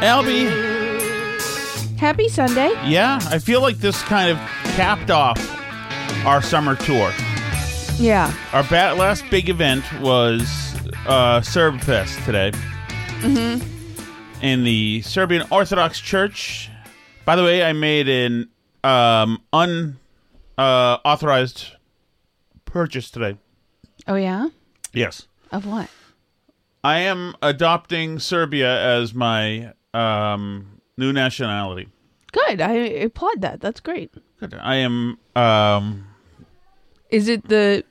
Albie, Happy Sunday. yeah, I feel like this kind of capped off our summer tour. Yeah. Our ba- last big event was uh, Serb Fest today. Mm-hmm. In the Serbian Orthodox Church. By the way, I made an um, unauthorized purchase today. Oh yeah. Yes. Of what? I am adopting Serbia as my um, new nationality. Good. I applaud that. That's great. Good. I am. Um, Is it the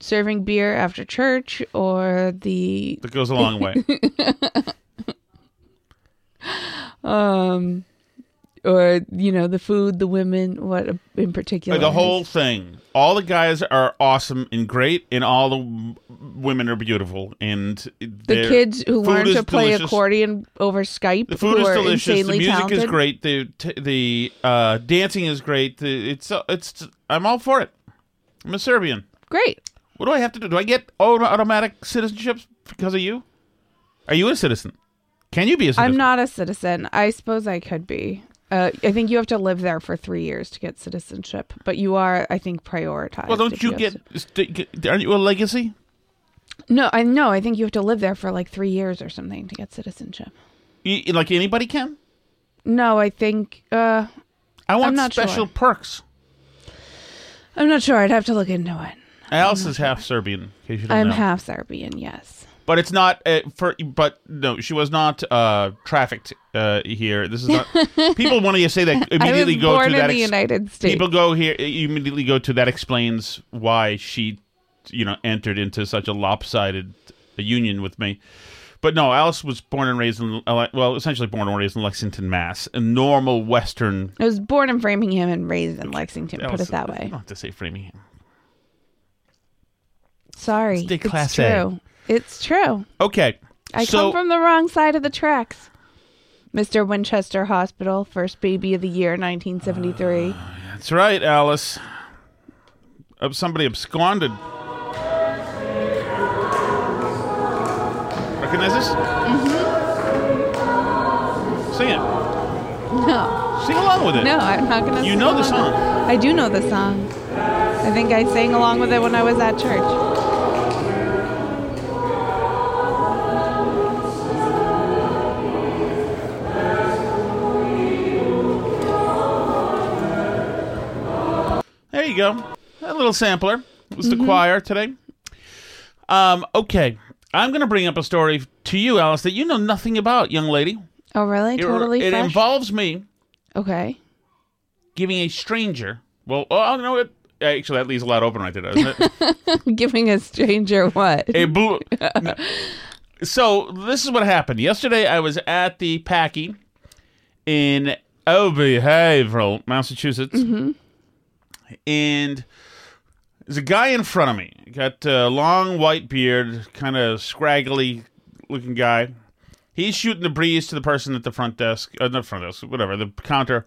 serving beer after church or the that goes a long way. um or you know the food, the women, what in particular? Like the whole thing. All the guys are awesome and great, and all the women are beautiful. And the kids who learn to play delicious. accordion over Skype The food is delicious. The music talented. is great. The t- the uh, dancing is great. The, it's uh, it's. I'm all for it. I'm a Serbian. Great. What do I have to do? Do I get automatic citizenship because of you? Are you a citizen? Can you be a citizen? I'm not a citizen. I suppose I could be. Uh, I think you have to live there for three years to get citizenship, but you are, I think, prioritized. Well, don't if you get, st- Aren't you a legacy? No, I know. I think you have to live there for like three years or something to get citizenship. Y- like anybody can. No, I think. Uh, I want special sure. perks. I'm not sure. I'd have to look into it. Alice is half Serbian. In case you don't I'm know. half Serbian. Yes. But it's not uh, for. But no, she was not uh, trafficked uh, here. This is not. people want to say that I was immediately go born to in that. the ex- United States. People go here. Immediately go to that. Explains why she, you know, entered into such a lopsided union with me. But no, Alice was born and raised in uh, well, essentially born and raised in Lexington, Mass. A normal Western. I was born in Framingham and raised in Lexington. Put it that You way. don't have to say Framingham. Sorry, Stay it's class A. It's true. Okay. I so come from the wrong side of the tracks. Mr. Winchester Hospital, first baby of the year, 1973. That's right, Alice. Uh, somebody absconded. Recognize this? Mm-hmm. Sing it. no, Sing along with it. no, I'm not gonna. You sing know the song. with- I do know the song. I think I sang along with it when I was at church. Go. A little sampler. It was Mm-hmm. the choir today. Um, okay. I'm going to bring up a story to you, Alice, that you know nothing about, young lady. Oh, really? It- totally it fresh. involves me okay. giving a stranger. Well, oh, no, it, actually, that leaves a lot open right there, doesn't it? Giving a stranger what? a blue. No. So this is what happened yesterday. I was at the Packy in Elby Haverhill, Massachusetts, and there's a guy in front of me. Got a long white beard, kind of scraggly looking guy. He's shooting the breeze to the person at the front desk, uh, not front desk, whatever, the counter.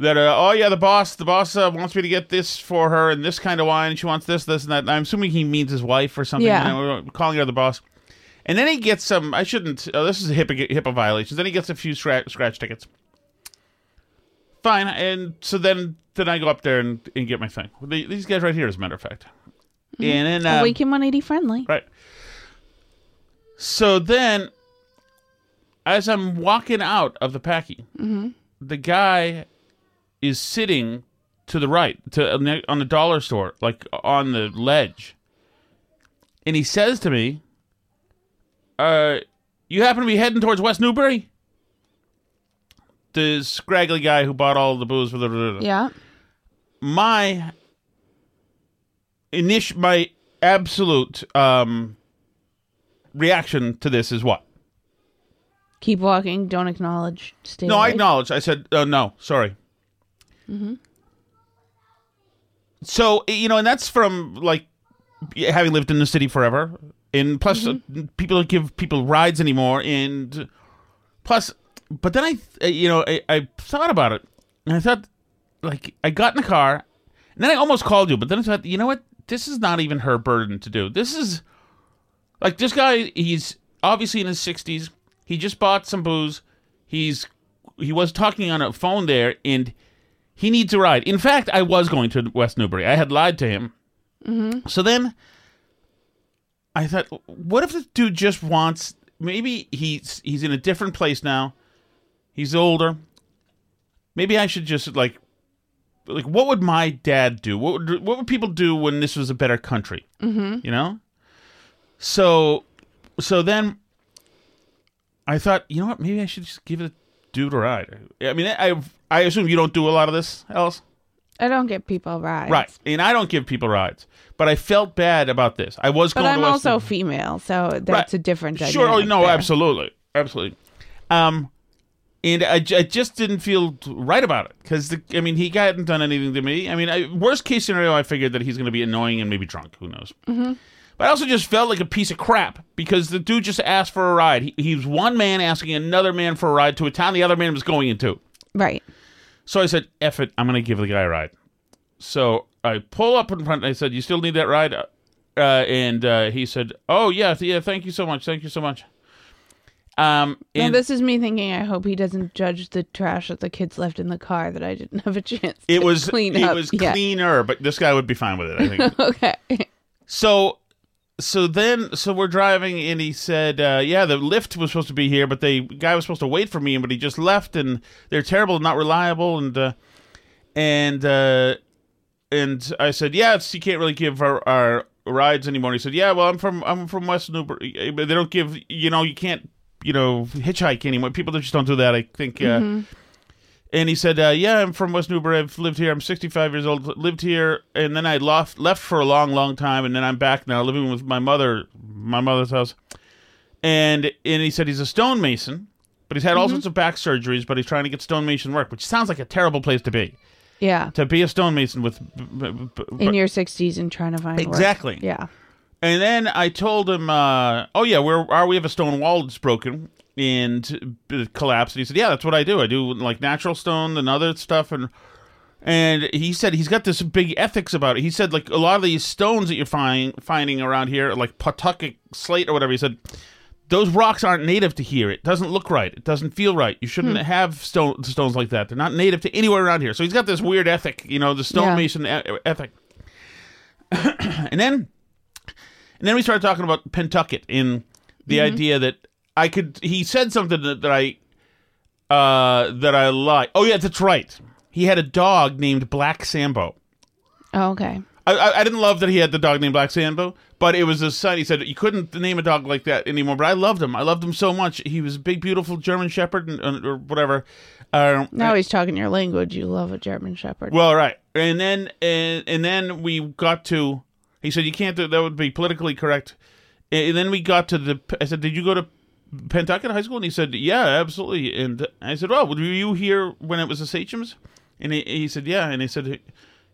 That uh, oh yeah, the boss, the boss uh, wants me to get this for her and this kind of wine. She wants this, this, and that. I'm assuming he means his wife or something. Yeah. We're calling her the boss. And then he gets some. I shouldn't. Oh, this is a HIPAA, HIPAA violations. Then he gets a few scratch, scratch tickets. Fine, and so then then I go up there and, and get my thing. The- These guys right here, as a matter of fact. And then um, Awaken 180 friendly. Right. So then as I'm walking out of the packing, the guy is sitting to the right, to on the dollar store, like on the ledge, and he says to me, "Uh, you happen to be heading towards West Newbury?" The scraggly guy who bought all the booze for the Yeah. my initial my absolute um reaction to this is what Keep walking. Don't acknowledge. Stay no i away. acknowledge i said uh, no sorry Mm-hmm. so you know and that's from like having lived in the city forever and plus uh, people don't give people rides anymore and plus but then i uh, you know I, I thought about it and i thought like i got in the car and then i almost called you but then i thought you know what? This is not even her burden to do. This is like this guy he's obviously in his 60s he just bought some booze. He's he was talking on a phone there and he needs a ride. In fact i was going to west newbury. I had lied to him. So then I thought, what if this dude just wants? Maybe he's he's in a different place now. He's older. Maybe I should just like, like, what would my dad do? What would what would people do when this was a better country? Mm-hmm. You know. So, so then, I thought, you know what? Maybe I should just give it a dude a ride. I mean, I I assume you don't do a lot of this, Alice. I don't get people rides. Right. And I don't give people rides. But I felt bad about this. I was But going I'm to also female, so that's Right. a different. Sure. Oh, no, there. absolutely. Absolutely. Um, and I just didn't feel right about it because, I mean, he hadn't done anything to me. I mean, I, worst case scenario, I figured that he's going to be annoying and maybe drunk. Who knows? Mm-hmm. But I also just felt like a piece of crap because the dude just asked for a ride. He, he was one man asking another man for a ride to a town the other man was going into. Right. So I said, F it, I'm going to give the guy a ride. So I pull up in front. And I said, You still need that ride? Uh, and uh, he said, Oh, yeah, yeah, thank you so much. Thank you so much. Um, Now and this is me thinking. I hope he doesn't judge the trash that the kids left in the car that I didn't have a chance. it to was clean it was Yeah. cleaner, but this guy would be fine with it. I think. Okay. so, so then, so we're driving, and he said, uh, "Yeah, the Lyft was supposed to be here, but the guy was supposed to wait for me, but he just left, and they're terrible, not reliable, and uh, and uh, and I said, "Yeah, it's, you can't really give our, our rides anymore." And he said, "Yeah, well, I'm from I'm from West Newbury, but they don't give, you know, you can't, you know, hitchhike anymore. People that just don't do that. I think." Uh, And he said, uh, "Yeah, I'm from West Newbury. I've lived here. I'm 65 years old. Lived here, and then I left left for a long, long time, and then I'm back now, living with my mother, my mother's house." And and he said he's a stonemason, but he's had all sorts of back surgeries, but he's trying to get stonemason work, which sounds like a terrible place to be. Yeah. To be a stonemason with, b- b- b- In your 60s and trying to find work. Exactly. Yeah. And then I told him, uh, "Oh yeah, where are we? Have a stone wall that's broken and collapsed." And he said, "Yeah, that's what I do. I do like natural stone and other stuff." And and he said he's got this big ethics about it. He said like a lot of these stones that you're find, finding around here, like Pawtucket slate or whatever. He said those rocks aren't native to here. It doesn't look right. It doesn't feel right. You shouldn't have stone, stones like that. They're not native to anywhere around here. So he's got this weird ethic, you know, the stonemason e- ethic. and then and then we started talking about Pentucket in the idea that I could. He said something that, that I uh, that I like. Oh yeah, that's right. He had a dog named Black Sambo. Oh, okay. I, I, I didn't love that he had the dog named Black Sambo, but it was a son. He said you couldn't name a dog like that anymore. But I loved him. I loved him so much. He was a big, beautiful German Shepherd, and, and- or whatever. Uh, Now he's talking your language. You love a German Shepherd. well, right, and then and, and then we got to. He said you can't do that. Would be politically correct. And then we got to the. I said, did you go to Pentucket High School? And he said, yeah, absolutely. And I said, oh, were you here when it was the Sachems? And he, he said, yeah. And he said,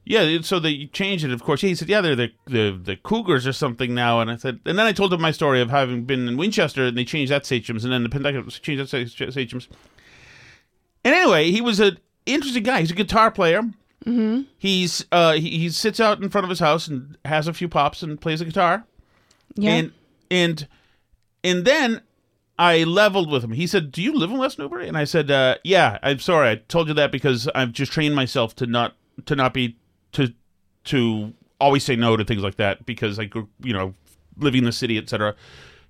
yeah. So they changed it, of course. He said, yeah, they're the, the the Cougars or something now. And I said, and then I told him my story of having been in Winchester, and they changed that Sachems, and then the Pentucket changed that Sach- Sachems. And anyway, he was an interesting guy. He's a guitar player. Mm-hmm. He's uh he, he sits out in front of his house and has a few pops and plays a guitar. yeah. And and and then I leveled with him. He said, "Do you live in West Newbury?" And I said, uh, "Yeah." I'm sorry, I told you that because I've just trained myself to not to not be to to always say no to things like that because I grew, you know, living in the city, etc.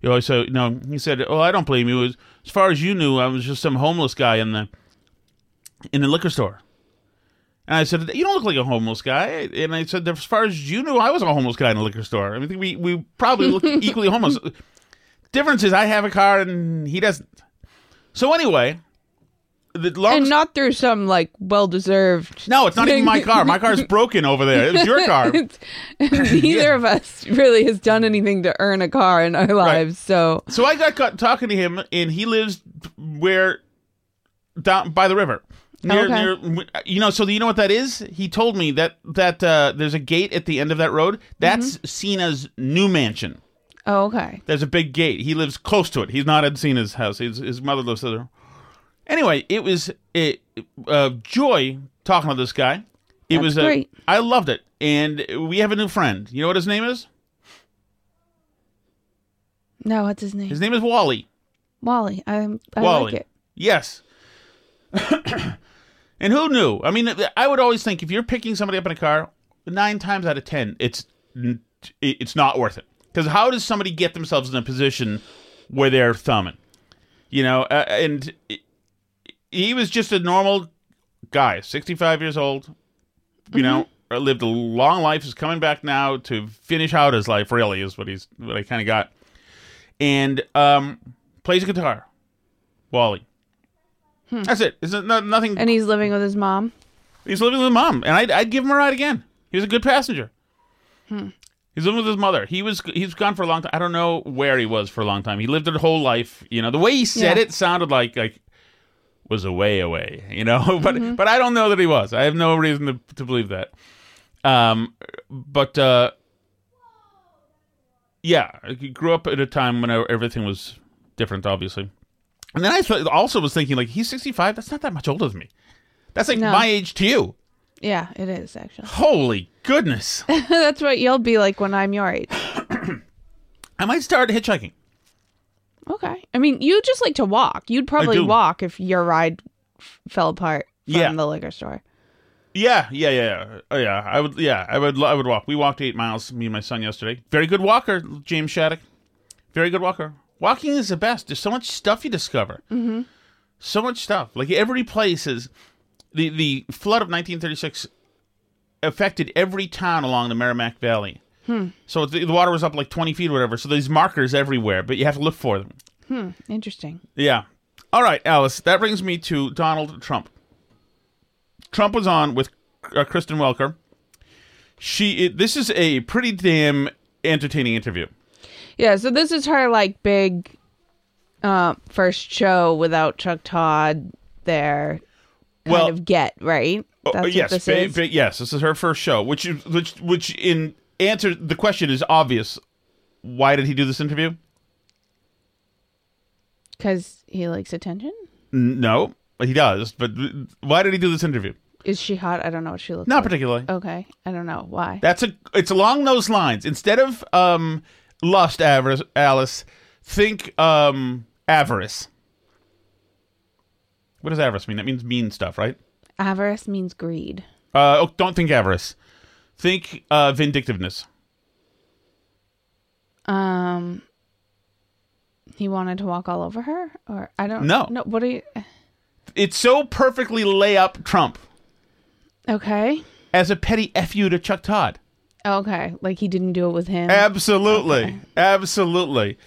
You know, so no. He said, "Oh, I don't blame you. As far as you knew, I was just some homeless guy in the in the liquor store. And I said, "You don't look like a homeless guy." And I said, "As far as you knew, I was a homeless guy in a liquor store. I think we we probably look equally homeless. Difference is, I have a car and he doesn't. So anyway, the long and not through some like well deserved. no, it's not even my car. My car's broken over there. It was your car. Neither of us really has done anything to earn a car in our lives. So So I got caught talking to him, and he lives where down by the river. Near, Okay. near, you know, so you know what that is? He told me that that uh, there's a gate at the end of that road. That's Cena's new mansion. oh, okay. There's a big gate. He lives close to it. He's not at Cena's house. His, his mother lives there. Anyway, it was it, uh, joy talking to this guy. It That's was great. I loved it, and we have a new friend. You know what his name is? No, what's his name? His name is Wally. Wally. I I Wally. like it. Yes. and who knew? I mean, I would always think if you're picking somebody up in a car, nine times out of ten, it's it's not worth it. Because how does somebody get themselves in a position where they're thumbing? You know, uh, and he was just a normal guy, 65 years old. You know, lived a long life. Is coming back now to finish out his life. Really, is what he's what I kind of got. And um, plays guitar. Wally. That's it. It's not, nothing. And he's living with his mom. he's living with mom, and I'd, I'd give him a ride again. He was a good passenger. He's living with his mother. He was he's gone for a long time. I don't know where he was for a long time. He lived his whole life. You know, the way he said Yeah. it sounded like like was away away. You know, but but I don't know that he was. I have no reason to to believe that. Um, but uh, yeah, he grew up at a time when everything was different, obviously. And then I also was thinking, like, he's 65. That's not that much older than me. That's like No. my age to you. Yeah, it is actually. Holy goodness. That's what you'll be like when I'm your age. I might start hitchhiking. Okay. I mean, you just like to walk. You'd probably do. walk if your ride f- fell apart from Yeah. the liquor store. Yeah, yeah, yeah, yeah. Oh, yeah. I would. Yeah, I would. I would walk. We walked eight miles. Me and my son yesterday. Very good walker, James Shattuck. Very good walker. Walking is the best. There's so much stuff you discover. Mm-hmm. So much stuff. Like every place is. The the flood of 1936 affected every town along the Merrimack Valley. So the, the water was up like 20 feet or whatever. So there's markers everywhere, but you have to look for them. Interesting. Yeah. All right, Alice. That brings me to Donald Trump. Trump was on with uh, Kristen Welker. She. It, this is a pretty damn entertaining interview. Yeah, so this is her like big uh first show without Chuck Todd there kind Well- of get, right? Oh, That's yes, what this ba- is. ba- yes. This is her first show, which is which which in answer the question is obvious. Why did he do this interview? Cuz he likes attention? No, he does. But why did he do this interview? Is she hot? I don't know what she looks Not like. particularly. Okay. I don't know why. That's a. It's along those lines. Instead of um, lust, avarice, Alice, think um, avarice. What does avarice mean? That means mean stuff, right? Avarice means greed. Uh, oh, don't think avarice. Think uh, vindictiveness. Um he wanted to walk all over her or I don't know. No, what are you It's so perfectly lay up Trump Okay. as a petty fu to Chuck Todd. Oh, okay, like he didn't do it with him. Absolutely, absolutely.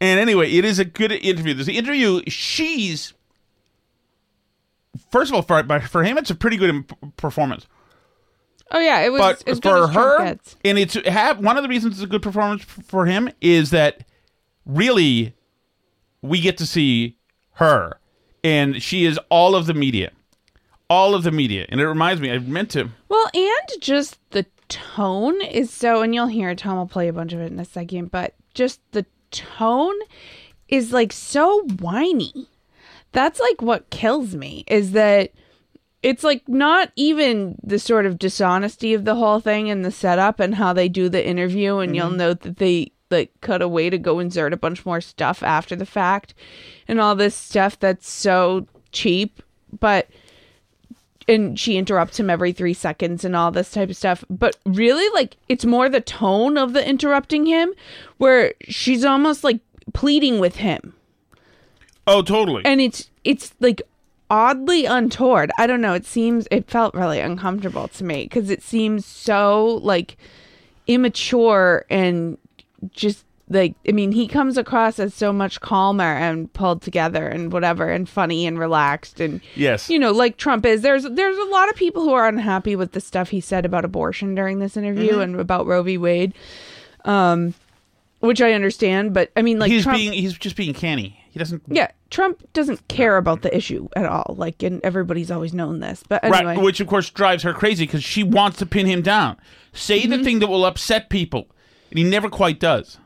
And anyway, it is a good interview. There's the interview. She's first of all for for him, it's a pretty good performance. oh yeah, it was but as good for her, and it's have one of the reasons it's a good performance for him is that really we get to see her, and she is all of the media, all of the media, and it reminds me. I meant to. Well, and just the tone is so, and you'll hear Tom will play a bunch of it in a second, but just the tone is like so whiny. That's like what kills me is that it's like not even the sort of dishonesty of the whole thing and the setup and how they do the interview, and you'll mm-hmm. note that they like cut away to go insert a bunch more stuff after the fact and all this stuff that's so cheap, but and she interrupts him every three seconds and all this type of stuff. But really, like, it's more the tone of the interrupting him where she's almost like pleading with him. Oh, totally. and it's it's like oddly untoward. I don't know. It seems it felt really uncomfortable to me because it seems so like immature and just like I mean he comes across as so much calmer and pulled together and whatever and funny and relaxed and Yes. you know like Trump is there's there's a lot of people who are unhappy with the stuff he said about abortion during this interview Mm-hmm. and about Roe v Wade um which I understand but I mean like he's Trump, being he's just being canny. He doesn't yeah, Trump doesn't care about the issue at all. Like, and everybody's always known this. But anyway, Right, which of course drives her crazy because she wants to pin him down. Say Mm-hmm. the thing that will upset people, and he never quite does.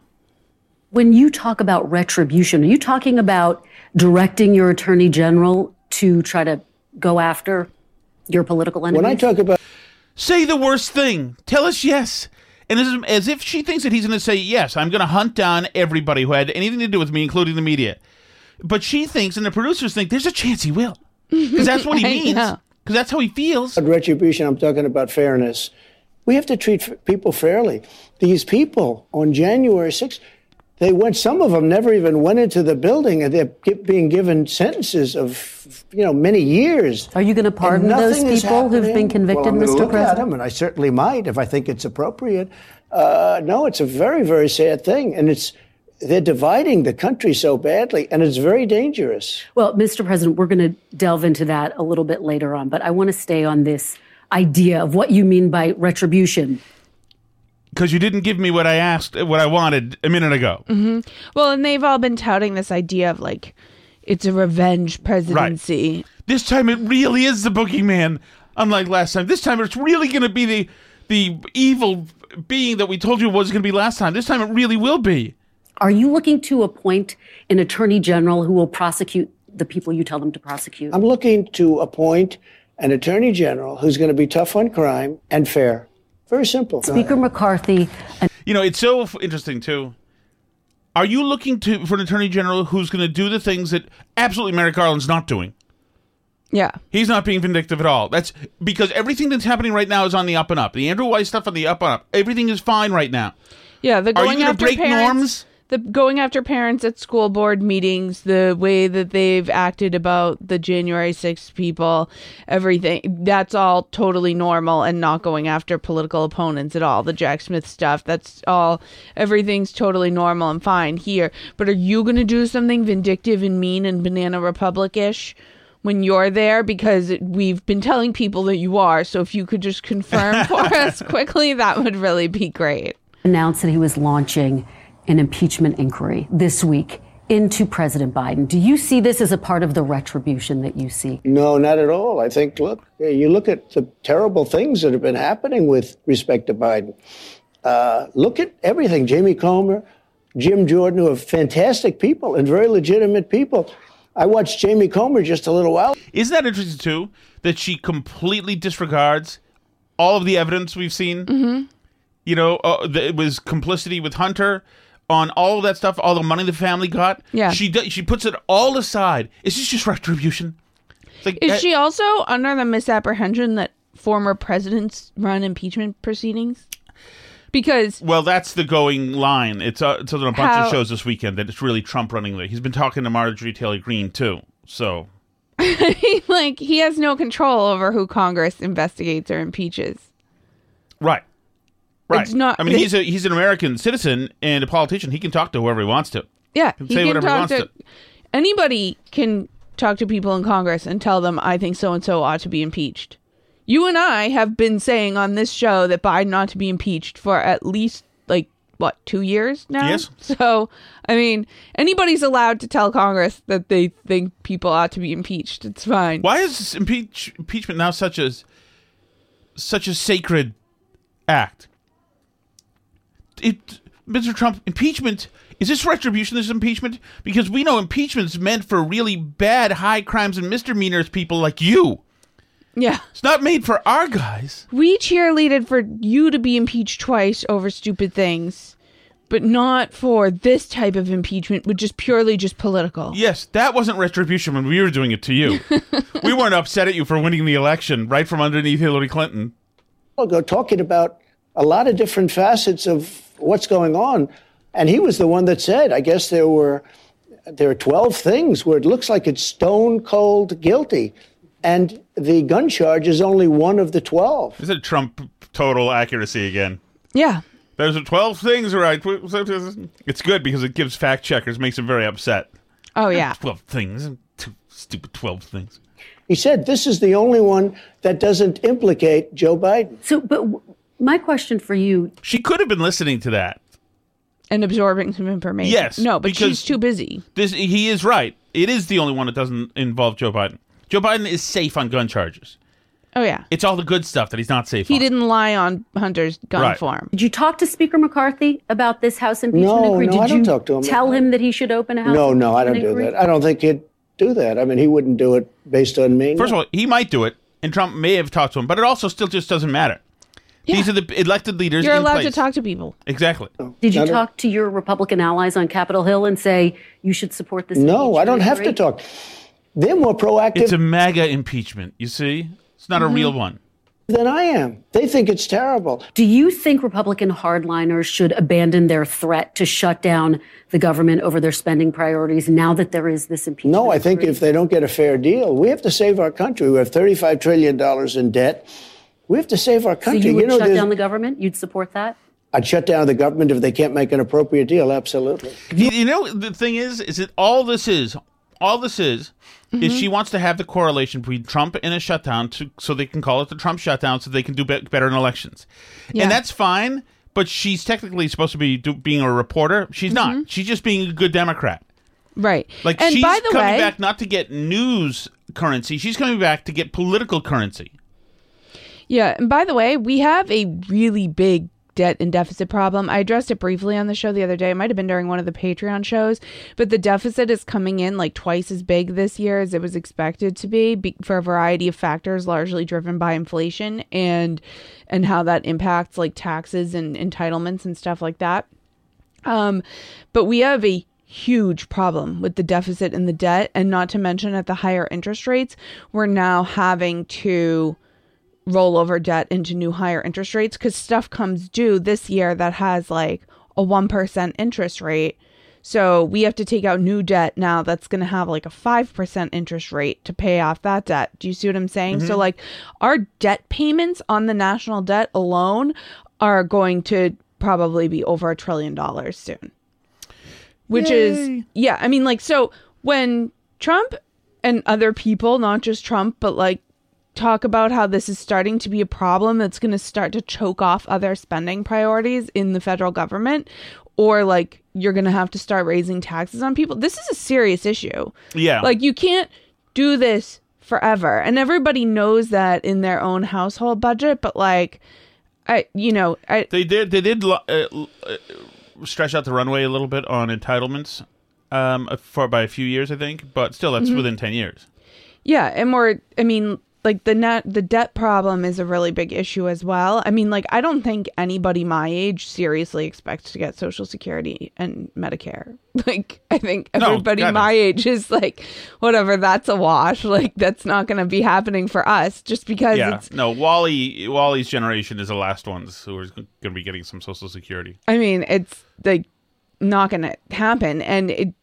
When you talk about retribution, are you talking about directing your attorney general to try to go after your political enemies? When I talk about Say the worst thing. Tell us yes. And as, as if she thinks that he's going to say yes, I'm going to hunt down everybody who had anything to do with me, including the media. But she thinks, and the producers think, there's a chance he will, because that's what he means. Because that's how he feels. retribution, I'm talking about fairness. We have to treat f- people fairly. These people on January 6th, they went, some of them never even went into the building and they're being given sentences of, you know, many years. Are you going to pardon those people who've been convicted, well, I'm Mr. look At President? them, and I certainly might if I think it's appropriate. Uh, no, it's a very, very sad thing. And it's, they're dividing the country so badly, and it's very dangerous. Well, Mr. President, we're going to delve into that a little bit later on, but I want to stay on this idea of what you mean by retribution. Because you didn't give me what I asked, what I wanted a minute ago. Mm-hmm. well, and they've all been touting this idea of like it's a revenge presidency. This time it really is the boogeyman, unlike last time. This time it's really going to be the the evil being that we told you was going to be last time. This time it really will be. Are you looking to appoint an attorney general who will prosecute the people you tell them to prosecute? I'm looking to appoint an attorney general who's going to be tough on crime and fair. Very simple. Speaker McCarthy, an You know, it's so interesting too. Are you looking to for an attorney general who's going to do the things that absolutely Merrick Garland's not doing? Yeah. He's not being vindictive at all. That's because everything that's happening right now is on the up and up. The Andrew Weiss stuff on the up and up. Everything is fine right now. Yeah, the Are you going gonna break parents, norms? The going after parents at school board meetings, the way that they've acted about the January 6th people, everything that's all totally normal and not going after political opponents at all. The Jack Smith stuff, that's all everything's totally normal and fine here. But are you going to do something vindictive and mean and banana republic-ish? When you're there, because we've been telling people that you are, so if you could just confirm for us quickly, that would really be great. announced that he was launching an impeachment inquiry this week into President Biden. Do you see this as a part of the retribution that you see? No, not at all. I think, look, you look at the terrible things that have been happening with respect to Biden. Uh, look at everything. Jamie Comer, Jim Jordan, who are fantastic people and very legitimate people. I watched Jamie Comer just a little while. Isn't that interesting too? That she completely disregards all of the evidence we've seen. Mm-hmm. You know, uh, the, it was complicity with Hunter on all of that stuff, all the money the family got. Yeah. she do, she puts it all aside. Is this just retribution? Like, Is uh, she also under the misapprehension that former presidents run impeachment proceedings? Because Well, that's the going line. It's, uh, it's on a bunch How- of shows this weekend that it's really Trump running the. He's been talking to Marjorie Taylor Greene too. So like he has no control over who Congress investigates or impeaches. right, right. It's not- I mean, he's a he's an American citizen and a politician. He can talk to whoever he wants to. Yeah, Can he say can whatever he talk wants to anybody can talk to people in Congress and tell them I think so and so ought to be impeached. You and I have been saying on this show that Biden ought to be impeached for at least like what two years now. Yes. So I mean, anybody's allowed to tell Congress that they think people ought to be impeached. It's fine. Why is impeach, impeachment now such a such a sacred act? It, Mr. Trump, impeachment is this retribution? This impeachment because we know impeachment's meant for really bad high crimes and misdemeanors people like you. Yeah. It's not made for our guys. We cheerleaded for you to be impeached twice over stupid things, but not for this type of impeachment, which is purely just political. Yes, that wasn't retribution when we were doing it to you. we weren't upset at you for winning the election right from underneath Hillary Clinton. ago talking about a lot of different facets of what's going on. And he was the one that said, I guess there were there are 12 things where it looks like it's stone cold guilty. And the gun charge is only one of the 12. Is it Trump total accuracy again? Yeah. There's 12 things right. It's good because it gives fact checkers, makes them very upset. Oh yeah. 12 things. Two stupid 12 things. He said this is the only one that doesn't implicate Joe Biden. So, but w- my question for you She could have been listening to that. And absorbing some information. Yes, No, but because- she's too busy. This he is right. It is the only one that doesn't involve Joe Biden. Joe Biden is safe on gun charges. Oh yeah. It's all the good stuff that he's not safe He on. didn't lie on Hunter's gun Right. form. Did you talk to Speaker McCarthy about this House impeachment No, inquiry? no, Did I don't you talk to him tell him that he should open a House? No, no, I don't impeachment do inquiry? that. I don't think he'd do that. I mean, he wouldn't do it based on me. First of all, he might do it, and Trump may have talked to him, but it also still just doesn't matter. These are the elected leaders. You're in allowed to talk to people. Exactly. Did you talk to your Republican allies on Capitol Hill and say you should support this? no, I don't have to inquiry? talk. They're more proactive It's a MAGA impeachment. You see, it's not a real Mm-hmm. one. than I am. They think it's terrible. Do you think Republican hardliners should abandon their threat to shut down the government over their spending priorities now that there is this impeachment? No, I think if they don't get a fair deal, we have to save our country. We have $35 trillion in debt. We have to save our so country. you would know, shut down the government. You'd support that. I'd shut down the government if they can't make an appropriate deal. Absolutely. You, you know, the thing is, is that all this is, all this is, is mm-hmm. she wants to have the correlation between Trump and a shutdown, to, so they can call it the Trump shutdown, so they can do be- better in elections, Yeah. and that's fine. But she's technically supposed to be do, being a reporter. She's not. Mm-hmm. She's just being a good Democrat. Right. Like and she's by the coming way, back not to get news currency. She's coming back to get political currency. Yeah, and by the way, we have a really big debt and deficit problem. I addressed it briefly on the show the other day. It might have been during one of the Patreon shows, but the deficit is coming in like twice as big this year as it was expected to be, for a variety of factors, largely driven by inflation and and how that impacts like taxes and entitlements and stuff like that. Um, but we have a huge problem with the deficit and the debt, and not to mention at the higher interest rates, we're now having to roll over debt into new higher interest rates because stuff comes due this year that has like a 1% interest rate. So we have to take out new debt now that's going to have like a 5% interest rate to pay off that debt. Do you see what I'm saying? So, mm-hmm. like, our debt payments on the national debt alone are going to probably be over a trillion dollars soon. Which is, yeah, I mean, like, so when Trump and other people, not just Trump, but like talk about how this is starting to be a problem that's going to start to choke off other spending priorities in the federal government or like you're going to have to start raising taxes on people. This is a serious issue. Yeah. Like you can't do this forever. And everybody knows that in their own household budget, but like I you know, I They did. They did uh, uh, stretch out the runway a little bit on entitlements um, for by a few years, I think. But still, that's Mm-hmm. within ten years. Yeah, and more. I mean, like the net, the debt problem is a really big issue as well. I mean, like I don't think anybody my age seriously expects to get Social Security and Medicare. Like I think everybody no. my age is like, whatever, that's a wash. Like that's not going to be happening for us just because Yeah. No, Wally. Wally's generation is the last ones who are going to be getting some Social Security. I mean, it's like not going to happen, and it.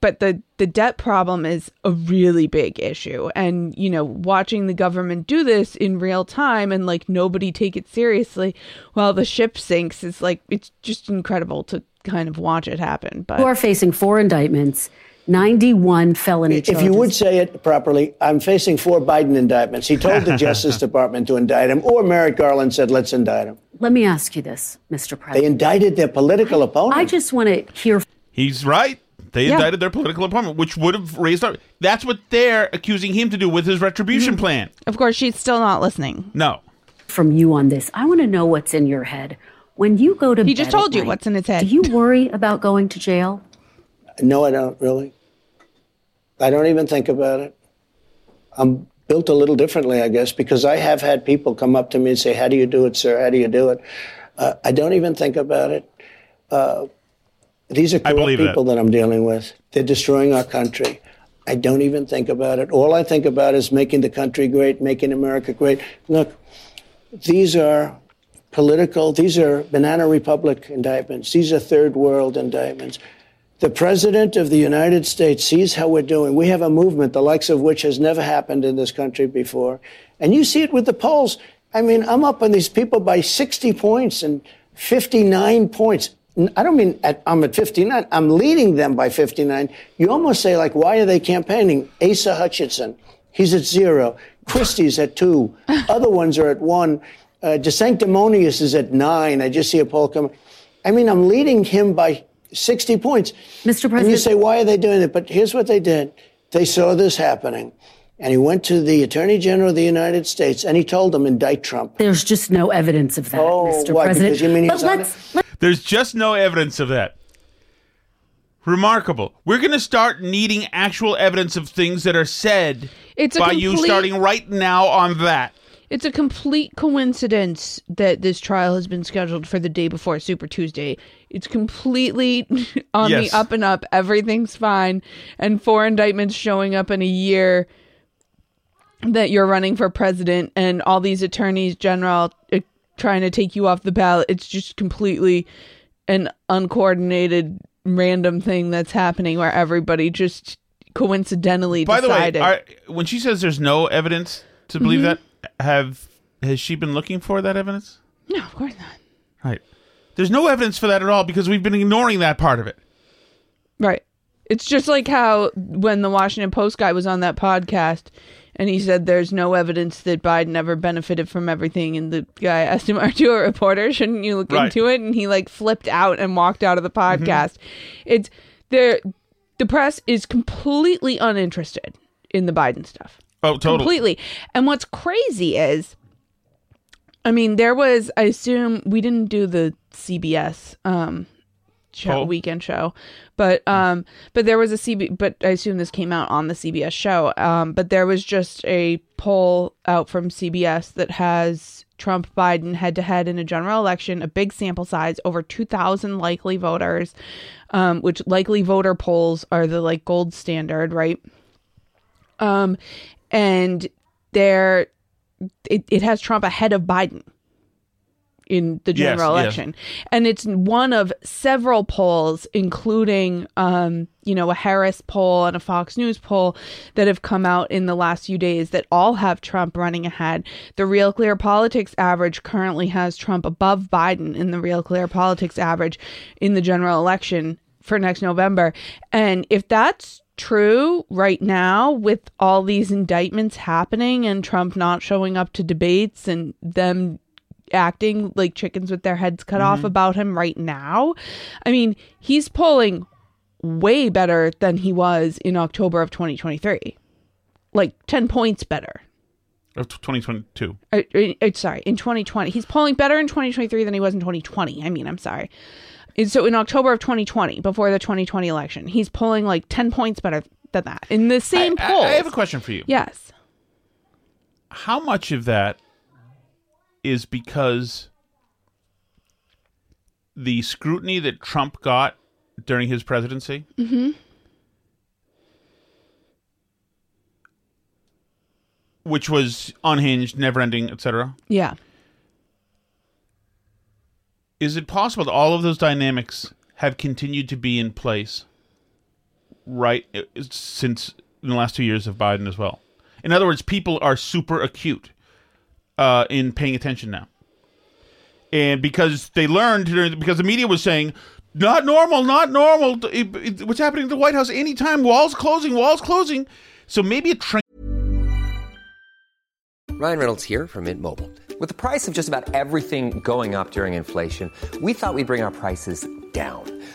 But the the debt problem is a really big issue, and you know, watching the government do this in real time and like nobody take it seriously while the ship sinks is like it's just incredible to kind of watch it happen. But Who are facing four indictments, 91 felony If you would say it properly, I'm facing four Biden indictments. He told the Justice Department to indict him, or Merrick Garland said, let's indict him. Let me ask you this, Mr. President. They indicted their political opponent. I just want to hear He's right. They Yeah. indicted their political opponent, which would have raised our. That's what they're accusing him to do with his retribution Mm-hmm. plan. of course, she's still not listening. No. from you on this. I want to know what's in your head. When you go to He bed just told you night, what's in his head. Do you worry about going to jail? No, I don't really. I don't even think about it. I'm built a little differently, I guess, because I have had people come up to me and say, How do you do it, sir? How do you do it? Uh, I don't even think about it. Uh, these are corrupt believe that. people that I'm dealing with. They're destroying our country. I don't even think about it. All I think about is making the country great, making America great. Look, these are political, these are Banana Republic indictments, these are third world indictments. The President of the United States sees how we're doing. We have a movement, the likes of which has never happened in this country before. And you see it with the polls. I mean, I'm up on these people by 60 points and 59 points. I don't mean at, I'm at 59. I'm leading them by 59. You almost say, like, why are they campaigning? Asa Hutchinson, he's at zero. Christie's at two. Other ones are at one. Uh, DeSanctimonious is at nine. I just see a poll coming. I mean, I'm leading him by 60 points. Mr. President. And you say, why are they doing it? But here's what they did. They saw this happening. And he went to the Attorney General of the United States and he told them, indict Trump. There's just no evidence of that, Oh, Mr. why? President. Because you mean but he's let- There's just no evidence of that. Remarkable. We're going to start needing actual evidence of things that are said It's by you complete- starting right now on that. It's a complete coincidence that this trial has been scheduled for the day before Super Tuesday. It's completely on Yes. the up and up. Everything's fine. And four indictments showing up in a year that you're running for president and all these attorneys general trying to take you off the ballot. It's just completely an uncoordinated random thing that's happening where everybody just coincidentally By the way, decided. are, when she says there's no evidence to believe Mm-hmm. that, have has she been looking for that evidence? no, of course not. Right. There's no evidence for that at all because we've been ignoring that part of it. Right. It's just like how when the Washington Post guy was on that podcast and he said there's no evidence that Biden ever benefited from everything and the guy asked him, Aren't you a reporter? Shouldn't you look Right. into it? And he like flipped out and walked out of the podcast. It's there the press is completely uninterested in the Biden stuff. Oh, totally. Completely. And what's crazy is, I mean, there was, I assume we didn't do the CBS um, show, Oh. weekend show, but um, but there was a CB, but I assume this came out on the CBS show. Um, but there was just a poll out from CBS that has Trump Biden head to head in a general election, a big sample size, over two thousand likely voters, um, which likely voter polls are the like gold standard, right? Um, and there, it, it has Trump ahead of Biden in the general yes. election. And it's one of several polls, including, um, you know, a Harris poll and a Fox News poll that have come out in the last few days that all have Trump running ahead. The Real Clear Politics average currently has Trump above Biden in the Real Clear Politics average in the general election for next November. And if that's true right now with all these indictments happening and Trump not showing up to debates and them acting like chickens with their heads cut off about him right now. I mean, he's polling way better than he was in October of 2023. Like 10 points better. Of 2022. Uh, uh, uh, sorry, in 2020. He's polling better in 2023 than he was in 2020. I mean, I'm sorry. And so in October of 2020, before the 2020 election, he's polling like 10 points better than that in the same I, poll. I have a question for you. Yes. How much of that is because the scrutiny that Trump got during his presidency? Mm-hmm. Which was unhinged, never ending, etc. Yeah. Is it possible that all of those dynamics have continued to be in place right since in the last two years of Biden as well? In other words, people are super acute uh, in paying attention now, and because they learned because the media was saying. Not normal, not normal. It- it- what's happening at the White House anytime? Walls closing, walls closing. So maybe a train. Ryan Reynolds here from Mint Mobile. With the price of just about everything going up during inflation, we thought we'd bring our prices down.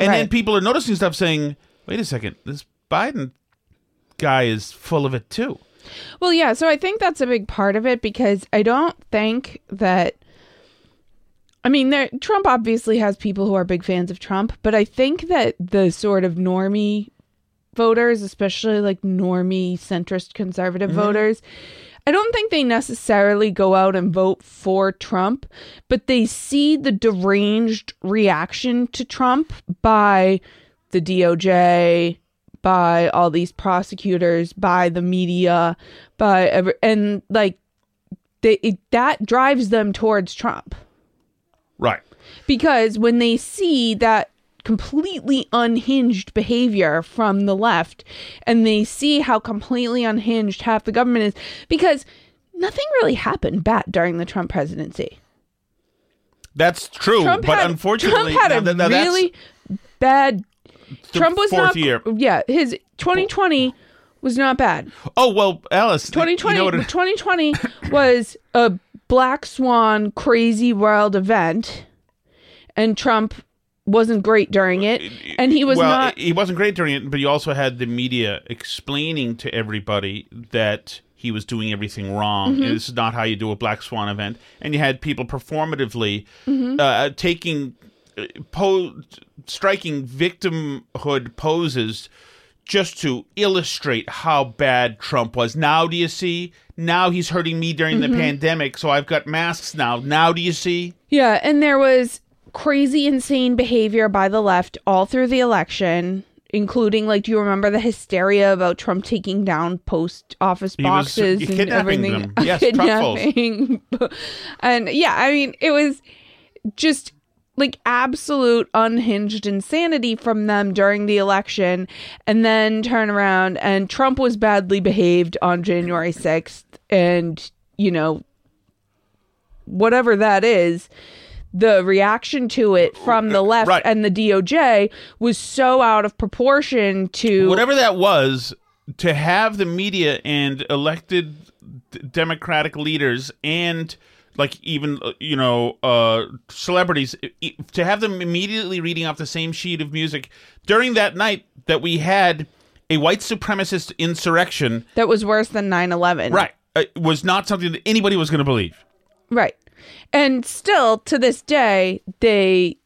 And then people are noticing stuff saying, wait a second, this Biden guy is full of it too. Well, yeah, so I think that's a big part of it because I don't think that I mean, there Trump obviously has people who are big fans of Trump, but I think that the sort of normie voters, especially like normie centrist conservative mm-hmm. voters, I don't think they necessarily go out and vote for Trump, but they see the deranged reaction to Trump by the DOJ, by all these prosecutors, by the media, by every, and like they it, that drives them towards Trump Right. because when they see that completely unhinged behavior from the left and they see how completely unhinged half the government is because nothing really happened bad during the Trump presidency. That's true. Trump but had, unfortunately, Trump had a now that- now really bad Trump was fourth not year. yeah, his 2020 was not bad. Oh, well, Alice. 2020 You know it- 2020 was a black swan crazy wild event and Trump wasn't great during it and he was well, not he wasn't great during it, but you also had the media explaining to everybody that he was doing everything wrong. Mm-hmm. This is not how you do a Black Swan event. And you had people performatively Mm-hmm. uh, taking, uh, po- striking victimhood poses just to illustrate how bad Trump was. Now, do you see? Now he's hurting me during Mm-hmm. the pandemic, so I've got masks now. Now, do you see? Yeah, and there was crazy, insane behavior by the left all through the election, including like, do you remember the hysteria about Trump taking down post office He was boxes and kidnapping everything? them. Yes. Kidnapping. and yeah, I mean, it was just like absolute unhinged insanity from them during the election and then turn around and Trump was badly behaved on January 6th and you know whatever that is, the reaction to it from the left Right. and the DOJ was so out of proportion to whatever that was to have the media and elected democratic leaders and like even uh, you know uh celebrities to have them immediately reading off the same sheet of music during that night that we had a white supremacist insurrection that was worse than 9/11. right uh, was not something that anybody was going to believe Right. And still to this day they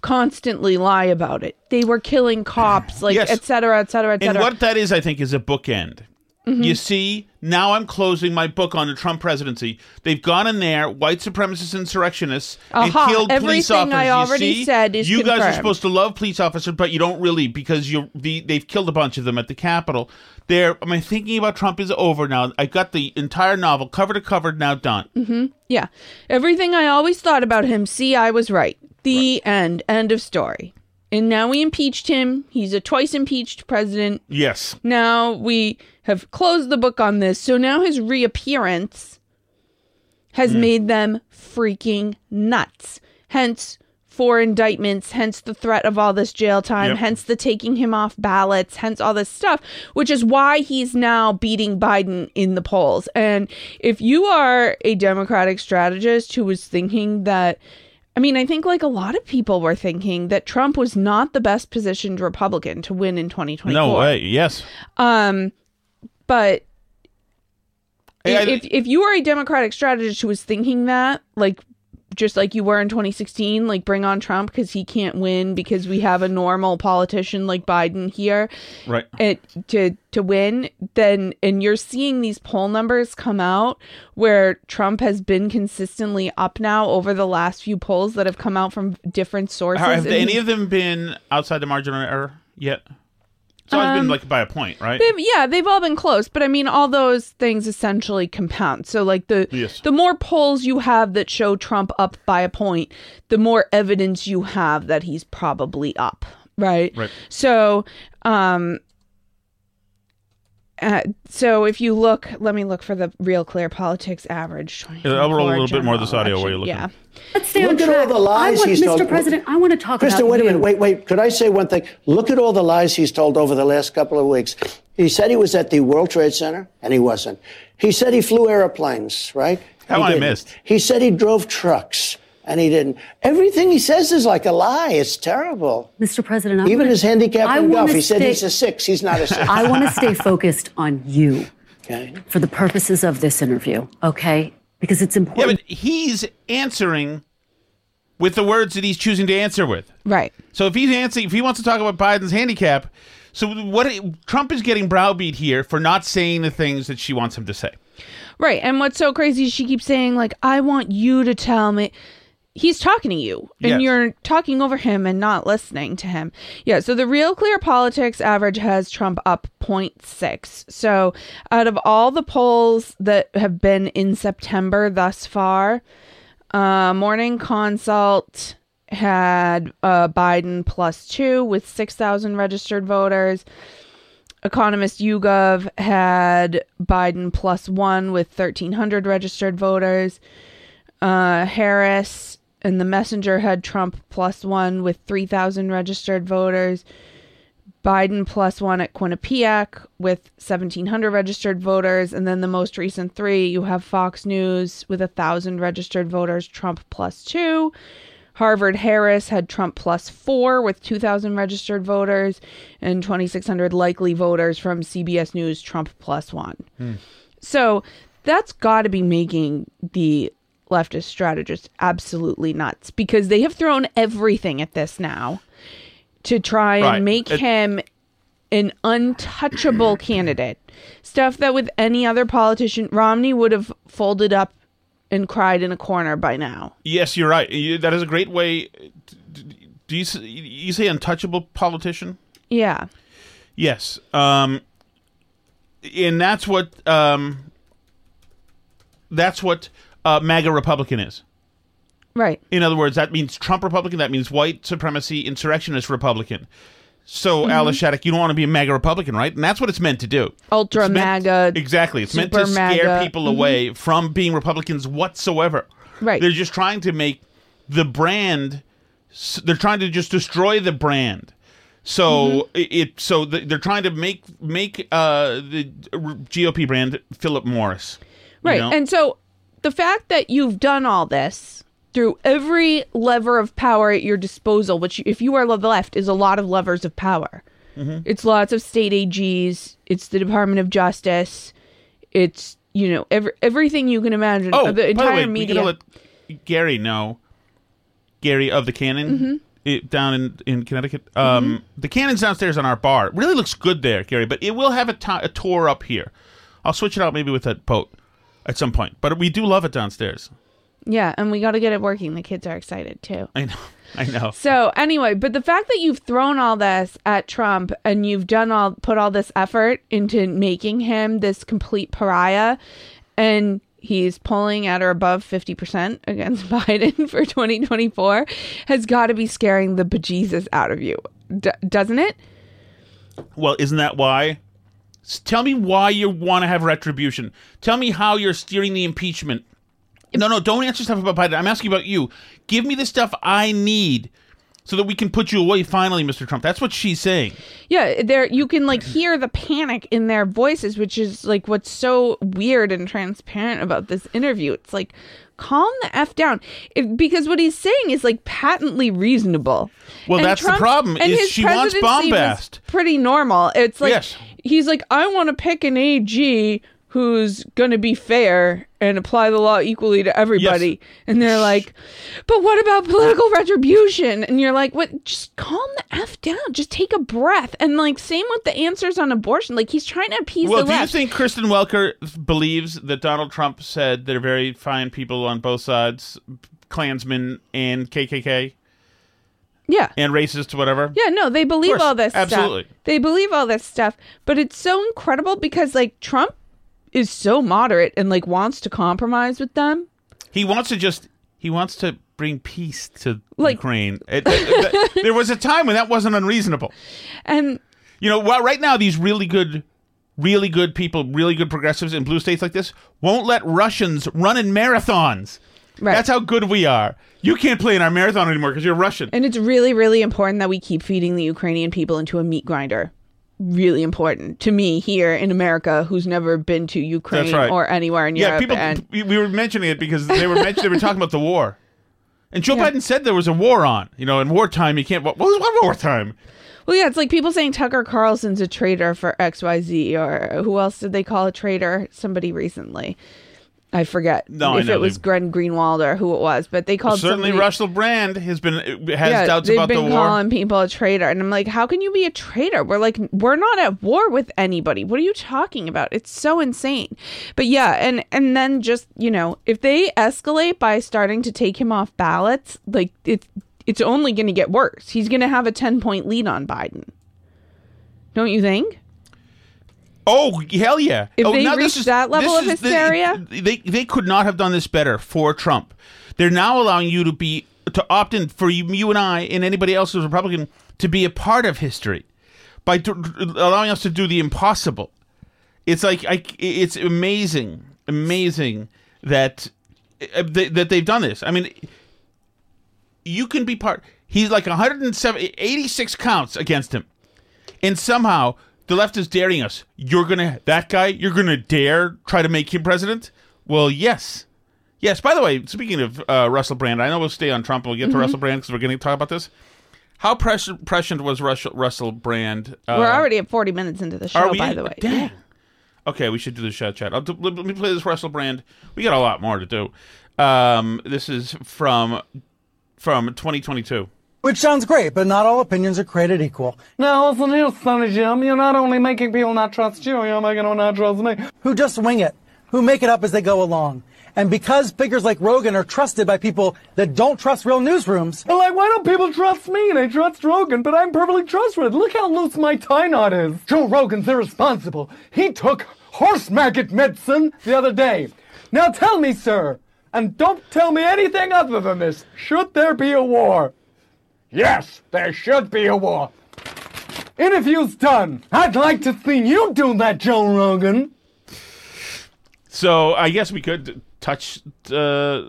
constantly lie about it. They were killing cops like Yes. et cetera, et cetera, et cetera. And what that is, I think, is a bookend. Mm-hmm. You see, now I'm closing my book on the Trump presidency. They've gone in there, white supremacist insurrectionists, Aha, and killed police everything officers. I You already see? said is you guys are supposed to love police officers, but you don't really because you're the, they've killed a bunch of them at the Capitol. There, my thinking about Trump is over now. I got the entire novel cover to cover now done. yeah. Everything I always thought about him, see I was right. The end. End of story. And now we impeached him. He's a twice impeached president. Yes, Now we have closed the book on this. So now his reappearance has hmm. made them freaking nuts. Hence, four indictments, hence the threat of all this jail time, Yep. hence the taking him off ballots, hence all this stuff, which is why he's now beating Biden in the polls. And if you are a Democratic strategist who was thinking that I mean, I think like a lot of people were thinking that Trump was not the best positioned Republican to win in 2024. no way. Yes, Um, but Hey, I- if if you are a Democratic strategist who was thinking that, like just like you were in 2016, like bring on Trump because he can't win because we have a normal politician like Biden here right. it, to to win, then and you're seeing these poll numbers come out where Trump has been consistently up now over the last few polls that have come out from different sources. Have and any of them been outside the margin of error yet? It's always been Um, like by a point, right? They've, yeah, they've all been close, but I mean, all those things essentially compound. So, like the Yes. the more polls you have that show Trump up by a point, the more evidence you have that he's probably up right? Right. So, um, uh, so if you look, let me look for the Real Clear Politics average. Yeah, I'll roll a little bit more of this general audio while you're looking. Yeah. Let's stay Look on at all the lies I want, he's Mr. told- President, I want to talk Kristen, about wait a minute. Wait, wait. Could I say one thing? Look at all the lies he's told over the last couple of weeks. He said he was at the World Trade Center, and he wasn't. He said he flew airplanes, right? How He I didn't. missed. He said he drove trucks, and he didn't. Everything he says is like a lie. It's terrible. Mr. President, I Even wanna- his handicap in golf. wanna He said he's a six. He's not a six. I want to stay focused on you okay. for the purposes of this interview, okay? Because it's important. Yeah, important. but he's answering with the words that he's choosing to answer with. Right. So if he's answering, if he wants to talk about Biden's handicap, so what Trump is getting browbeat here for not saying the things that she wants him to say. Right. And what's so crazy is she keeps saying, like, I want you to tell me. He's talking to you and Yes. you're talking over him and not listening to him. Yeah. So the Real Clear Politics average has Trump up 0.6. So out of all the polls that have been in September thus far, uh, Morning Consult had uh, Biden plus two with 6,000 registered voters. Economist YouGov had Biden plus one with 1,300 registered voters. Uh, Harris and the Messenger had Trump plus one with 3,000 registered voters. Biden plus one at Quinnipiac with 1,700 registered voters. And then the most recent three, you have Fox News with 1,000 registered voters, Trump plus two. Harvard Harris had Trump plus four with 2,000 registered voters, and 2,600 likely voters from CBS News, Trump plus one. Hmm. So that's got to be making the leftist strategists absolutely nuts because they have thrown everything at this now to try and Right. make It- him an untouchable candidate. Stuff that with any other politician, Romney would have folded up and cried in a corner by now. Yes, you're right. That is a great way. Do you you say untouchable politician? Yeah. Yes. Um, and that's what um, that's what uh, MAGA Republican is. Right. In other words, that means Trump Republican. That means white supremacy insurrectionist Republican. So, Alice Shattuck, you don't want to be a MAGA Republican, right? And that's what it's meant to do. Ultra meant- MAGA, Exactly. It's meant to scare MAGA. people away from being Republicans whatsoever. Right. They're just trying to make the brand. They're trying to just destroy the brand. So Mm-hmm. it, so th- they're trying to make make uh, the GOP brand Philip Morris. you Right. know? And so the fact that you've done all this through every lever of power at your disposal, which if you are the left is a lot of levers of power. Mm-hmm. It's lots of state AGs, it's the Department of Justice, it's you know every, everything you can imagine. Oh, Uh, the by entire the way, media. we let Gary know. Gary of the Cannon Mm-hmm. it, down in in Connecticut. Um, The Cannon's downstairs on our bar. It really looks good there, Gary. But it will have a a tour up here. I'll switch it out maybe with that boat at some point. But we do love it downstairs. yeah, and we got to get it working. The kids are excited too. I know. I know. So anyway, but the fact that you've thrown all this at Trump and you've done all put all this effort into making him this complete pariah and he's polling at or above 50% against Biden for 2024 has got to be scaring the bejesus out of you. D- doesn't it? Well, isn't that why? Tell me why you want to have retribution. Tell me how you're steering the impeachment. No, no, don't answer stuff about Biden. I'm asking about you. Give me the stuff I need so that we can put you away finally, Mr. Trump. That's what she's saying. Yeah, there you can like hear the panic in their voices, which is like what's so weird and transparent about this interview. It's like calm the f down, if, because what he's saying is like patently reasonable. Well, And that's the Trump's- problem, and is his she wants bombast. Pretty normal. It's like Yes. He's like, I want to pick an AG who's going to be fair and apply the law equally to everybody. And they're like, but what about political retribution? And you're like, what? Just calm the F down. Just take a breath. And like, same with the answers on abortion. Like, he's trying to appease Well, the do you think Kristen Welker believes that Donald Trump said they're very fine people on both sides, Klansmen and KKK yeah. and racist, or whatever? Yeah, no, they believe all this absolutely. stuff. They believe all this stuff, but it's so incredible because like Trump is so moderate and like wants to compromise with them. He wants to just he wants to bring peace to Like- Ukraine. It- it- it- there was a time when that wasn't unreasonable. And You know, well, right now these really good, really good people, really good progressives in blue states like this won't let Russians run in marathons. Right. That's how good we are. You can't play in our marathon anymore because you're Russian. and it's really really important that we keep feeding the Ukrainian people into a meat grinder. Really important to me here in America, who's never been to Ukraine right. or anywhere in yeah, Europe. people. and we we were mentioning it because they were mentioning, they were talking about the war, and Joe Yeah. Biden said there was a war on. You know, in wartime you can't. What was what wartime? Well, yeah, it's like people saying Tucker Carlson's a traitor for XYZ, or who else did they call a traitor? Somebody recently. I forget No, I if know. it was Glenn Greenwald or who it was, but they called Certainly, somebody, Russell Brand has been has yeah, doubts they've been calling people a traitor, and I'm like, how can you be a traitor? We're like, we're not at war with anybody. What are you talking about? It's so insane. But yeah, and and then just you know, if they escalate by starting to take him off ballots, like it's it's only going to get worse. He's going to have a ten point lead on Biden. Don't you think? Oh hell yeah! If oh, they now reach this is- that level of is the- they they could not have done this better for Trump. They're now allowing you to be to opt in for you, you and I and anybody else who's Republican to be a part of history by d- allowing us to do the impossible. It's like I, it's amazing, amazing that uh, that they've done this. I mean, you can be part. He's like 107, 86 counts against him and somehow the left is daring us. You're gonna that guy. You're gonna dare try to make him president? Well, yes, yes. By the way, speaking of uh, Russell Brand, I know we'll stay on Trump. and We'll get Mm-hmm. to Russell Brand because we're going to talk about this. How pres- prescient was Russell, Russell Brand? Uh, We're already at 40 minutes into the show, we? by the way. Dang. Okay, we should do the chat chat. I'll do, let me play this Russell Brand. We got a lot more to do. Um, this is from from 2022. Which sounds great, but not all opinions are created equal. Now, listen here, Sonny Jim. You're not only making people not trust you, you're making them not trust me. Who just wing it, who make it up as they go along. And because figures like Rogan are trusted by people that don't trust real newsrooms, Well, Like, why don't people trust me? They trust Rogan, but I'm perfectly trustworthy. Look how loose my tie knot is. Joe Rogan's irresponsible. He took horse maggot medicine the other day. Now tell me, sir, and don't tell me anything other than this. Should there be a war? Yes, there should be a war. Interview's done. I'd like to see you do that, Joe Rogan. So I guess we could touch. Uh,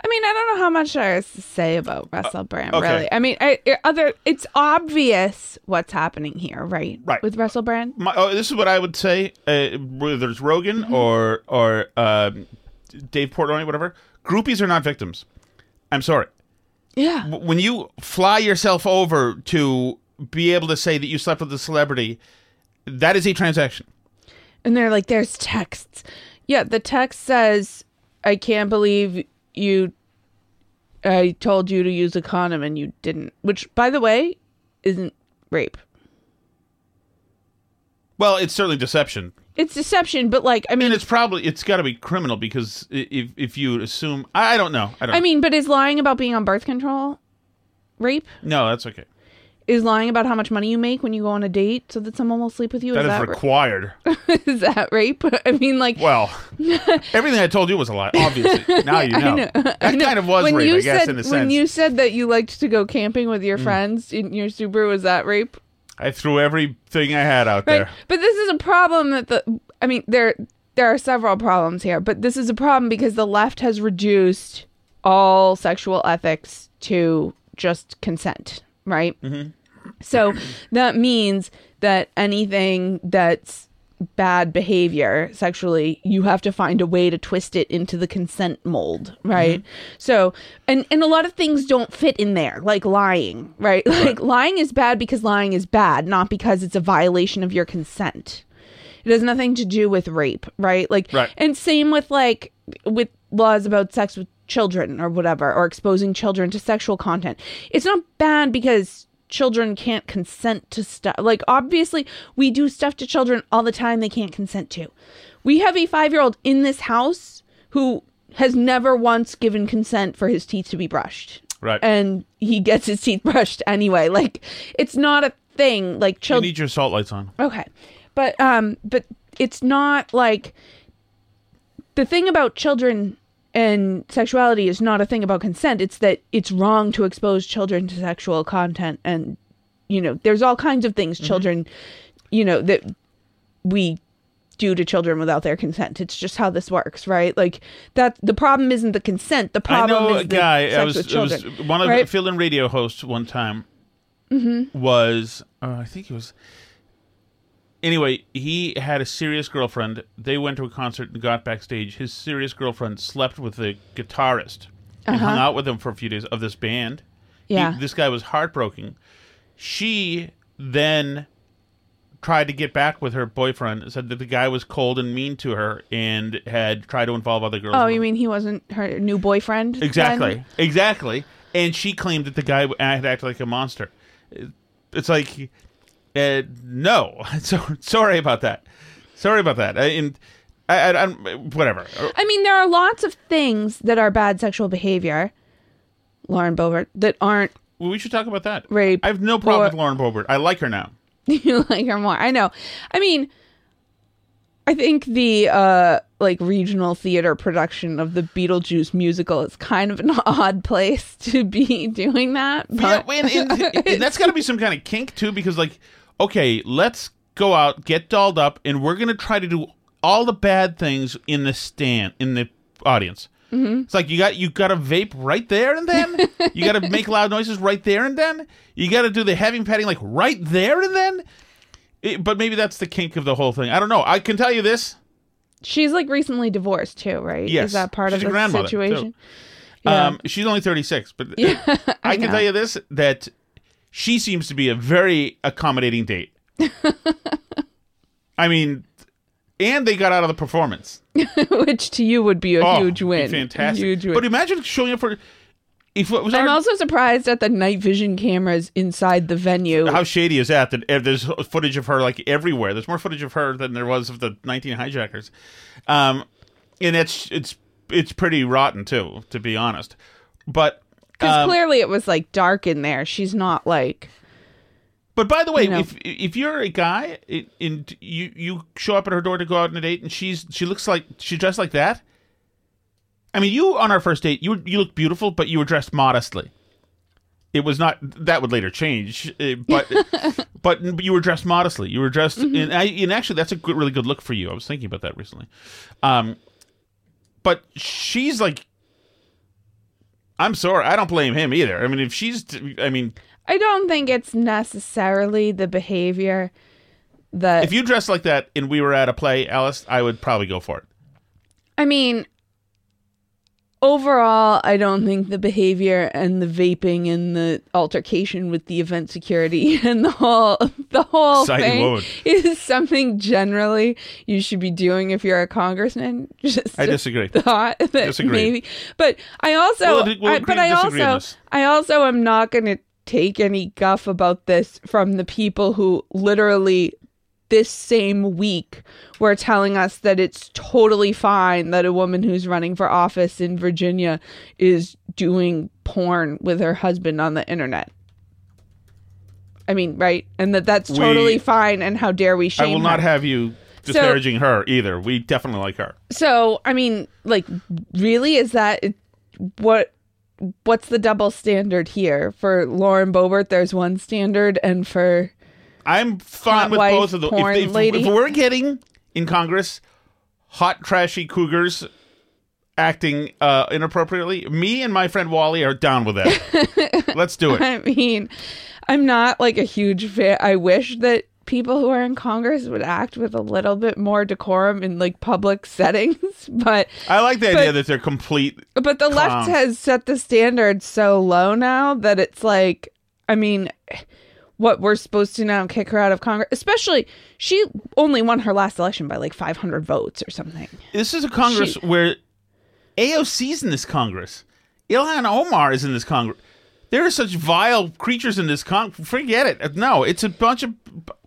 I mean, I don't know how much there is to say about Russell Brand, okay. really. I mean, I, I- other it's obvious what's happening here, right? Right. With Russell Brand. my, oh, this is what I would say. Uh, whether it's Rogan or or um, Dave Portnoy, whatever, groupies are not victims. I'm sorry. Yeah. W- When you fly yourself over to be able to say that you slept with a celebrity, that is a transaction. And they're like, there's texts. Yeah, the text says, I can't believe you. I told you to use a condom and you didn't. Which, by the way, isn't rape. Well, it's certainly deception. It's deception, but like, I I mean, mean, it's probably it's got to be criminal because if if you assume, I, I don't know. I don't. I mean, but is lying about being on birth control rape? no, that's okay. Is lying about how much money you make when you go on a date so that someone will sleep with you? That is is that required. ra- is that rape? I mean, like, Well, everything I told you was a lie. Obviously, now you know. That kind of was when rape, you I guess, said in a when sense. Mm. you said that you liked to go camping with your friends in your Subaru, was that rape? I threw everything I had out Right. there. But this is a problem that the I mean there there are several problems here, but this is a problem because the left has reduced all sexual ethics to just consent, right? Mm-hmm. So that means that anything that's bad behavior sexually, you have to find a way to twist it into the consent mold, right? Mm-hmm. So, and and a lot of things don't fit in there, like lying, right? Like lying is bad because lying is bad, not because it's a violation of your consent. It has nothing to do with rape, right? Like, Right. and same with like with laws about sex with children or whatever, or exposing children to sexual content. It's not bad because children can't consent to stuff. Like, obviously, we do stuff to children all the time they can't consent to. We have a five year old in this house who has never once given consent for his teeth to be brushed. Right. And he gets his teeth brushed anyway. Like, it's not a thing. Like, You children. need your salt lights on. Okay. But um but it's not like the thing about children and sexuality is not a thing about consent. It's that it's wrong to expose children to sexual content and you know, there's all kinds of things children you know that we do to children without their consent. It's just how this works, right? Like that the problem isn't the consent. The I problem know is a the guy. I was, with I was one of right? the fill-in radio hosts one time. Mm-hmm. Was uh, I think it was. Anyway, he had a serious girlfriend. They went to a concert and got backstage. His serious girlfriend slept with the guitarist and Uh-huh. hung out with him for a few days of this band. He- Yeah. this guy was heartbroken. She then tried to get back with her boyfriend. Said that the guy was cold and mean to her and had tried to involve other girls. Oh, you mean he wasn't her new boyfriend? then? Exactly. Exactly. And she claimed that the guy had acted like a monster. It's like, uh, no. So sorry about that. Sorry about that. I, and I, I, I'm whatever. I mean, there are lots of things that are bad sexual behavior, Lauren Boebert, that aren't Well, we should talk about that. rape. I have no problem or- with Lauren Boebert. I like her now. you like her more. I know. I mean, I think the uh like regional theater production of the Beetlejuice musical is kind of an odd place to be doing that. Yeah, But and, and- and that's got to be some kind of kink too, because like, okay, let's go out, get dolled up, and we're gonna try to do all the bad things in the stand in the audience. Mhm. It's like you got you got to vape right there and then. you got to make loud noises right there and then. You got to do the heavy petting like right there and then. It- but maybe that's the kink of the whole thing. I don't know. I can tell you this. she's like recently divorced too, right? Yes, Is that part she's of the situation? too. Yeah. Um, she's only 36, but Yeah, I, I can tell you this that she seems to be a very accommodating date. I mean, and they got out of the performance. Which to you would be a Oh, huge win. fantastic. Huge win. But imagine showing up for if it was I'm our- also surprised at the night vision cameras inside the venue. how shady is that? That there's footage of her like everywhere. There's more footage of her than there was of the 19 hijackers, um, and it's it's it's pretty rotten too, to be honest. But Because um, clearly it was like dark in there. She's not like. But by the way, You know. if if you're a guy and you you show up at her door to go out on a date and she's she looks like she dressed like that. I mean, you on our first date, you you look beautiful, but you were dressed modestly. It was not that would later change, uh, but but you were dressed modestly. You were dressed, and, I, and actually, that's a good, really good look for you. I was thinking about that recently. Um, but she's like, I'm sorry, I don't blame him either. I mean, if she's, I mean, I don't think it's necessarily the behavior that. if you dressed like that and we were at a play, Alice, I would probably go for it. I mean, overall, I don't think the behavior and the vaping and the altercation with the event security and the whole the whole Exciting thing woman. is something generally you should be doing if you're a congressman. Just I disagree. Thought that Disagree. maybe, but I also, We'll we'll I, but I also. I also am not going to take any guff about this from the people who literally this same week were telling us that it's totally fine that a woman who's running for office in Virginia is doing porn with her husband on the internet. I mean, right? And that that's We- totally fine and how dare we shame? I will not have you disparaging her either. We definitely like her. So, I mean, like really is that what what's the double standard here? For Lauren Boebert there's one standard and for I'm fine Hot with wife, both of them. porn If, if, lady. if we're getting in Congress hot, trashy cougars acting uh, inappropriately, me and my friend Wally are down with that. Let's do it. I mean, I'm not like a huge fan. I wish that people who are in Congress would act with a little bit more decorum in like public settings, but I like the idea but- that they're complete. but the left has set the standard so low now that it's like, I mean, what we're supposed to now kick her out of Congress, especially she only won her last election by like 500 votes or something. This is a Congress She- where AOC's in this Congress. Ilhan Omar is in this Congress. There are such vile creatures in this con. Forget it. No, it's a bunch of.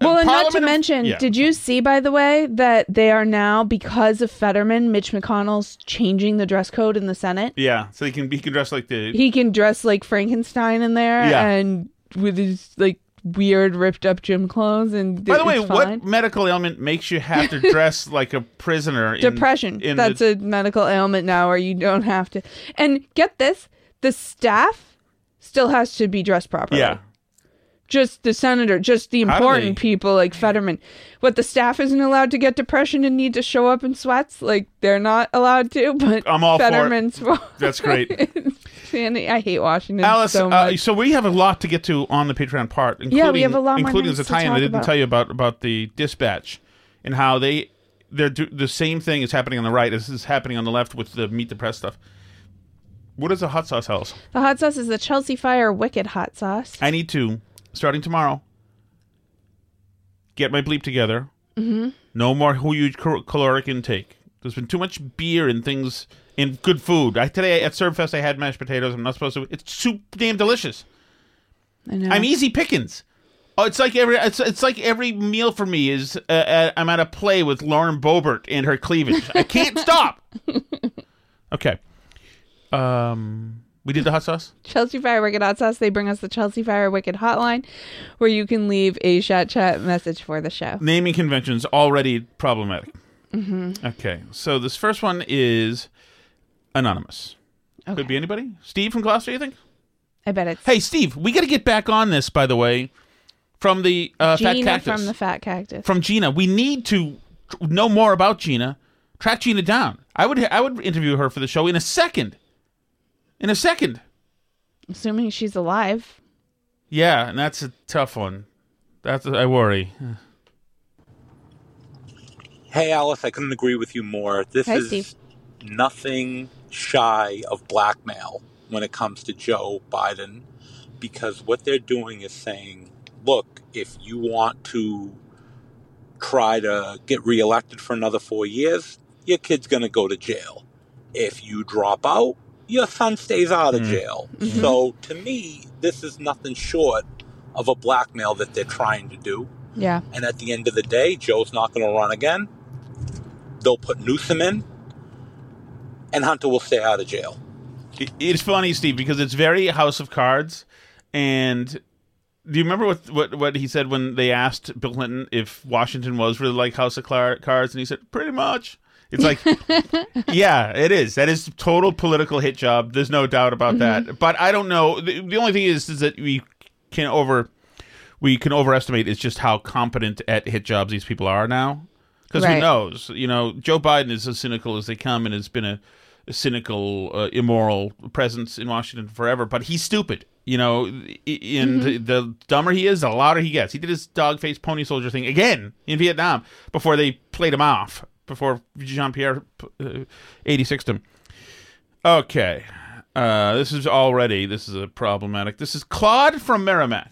Well, and not to of- mention, Yeah. did you see, by the way, that they are now, because of Fetterman, Mitch McConnell's changing the dress code in the Senate? Yeah, so he can he can dress like the He can dress like Frankenstein in there Yeah. and with his like weird ripped up gym clothes and By the way, what medical ailment makes you have to dress like a prisoner? in- depression in that's the, a medical ailment now where you don't have to and get this the staff still has to be dressed properly yeah. just the senator just the important they- people like fetterman what the staff isn't allowed to get depression and need to show up in sweats like they're not allowed to but I'm all for it. fetterman's That's great. I hate washington Alice, so uh, much so we have a lot to get to on the Patreon part. Including, Yeah, we have a lot more including things the to tie-in I didn't about. tell you about about the dispatch and how they they're do, the same thing is happening on the right as is happening on the left with the meet the press stuff. What is the hot sauce house? the hot sauce is the chelsea fire wicked hot sauce I need to starting tomorrow. Get my bleep together. Mm-hmm. No more huge caloric intake. There's been too much beer and things and good food. I, today at Serbfest I had mashed potatoes. I'm not supposed to. It's too damn delicious. I know. I'm easy pickings. Oh, it's like every it's, it's like every meal for me is uh, uh, I'm at a play with Lauren Boebert and her cleavage. I can't stop. Okay. Um, we did the hot sauce. Chelsea Fire Wicked Hot Sauce. They bring us the Chelsea Fire Wicked Hotline, where you can leave a chat chat message for the show. Naming conventions already problematic. Mm-hmm. Okay, so this first one is anonymous. Could be anybody. Steve from Gloucester, you think? I bet it's Hey, Steve, we got to get back on this. By the way, from the uh, Fat Cactus. from the Fat Cactus. from Gina. We need to know more about Gina. Track Gina down. I would I would interview her for the show in a second. In a second. Assuming she's alive. Yeah, and that's a tough one. That's I worry. Hey, Alice, I couldn't agree with you more. This Hi, is Steve. nothing shy of blackmail when it comes to Joe Biden because what they're doing is saying, look, if you want to try to get reelected for another four years, your kid's going to go to jail. If you drop out, your son stays out of mm-hmm. jail. Mm-hmm. So to me, this is nothing short of a blackmail that they're trying to do. Yeah. And at the end of the day, Joe's not going to run again. They'll put Newsom in, and Hunter will stay out of jail. It's funny, Steve, because it's very House of Cards. And do you remember what, what what he said when they asked Bill Clinton if Washington was really like House of Cards, and he said, "Pretty much." It's like, yeah, it is. That is total political hit job. There's no doubt about mm-hmm. that. But I don't know. The, the only thing is, is that we can over we can overestimate is just how competent at hit jobs these people are now. Because who Right. knows? You know, Joe Biden is as cynical as they come, and has been a, a cynical, uh, immoral presence in Washington forever. But he's stupid. You know, and the, the dumber he is, the louder he gets. He did his dog face pony soldier thing again in Vietnam before they played him off. Before Jean Pierre uh, 86'd him. Okay. Uh, this is already this is a problematic. This is Claude from Merrimack.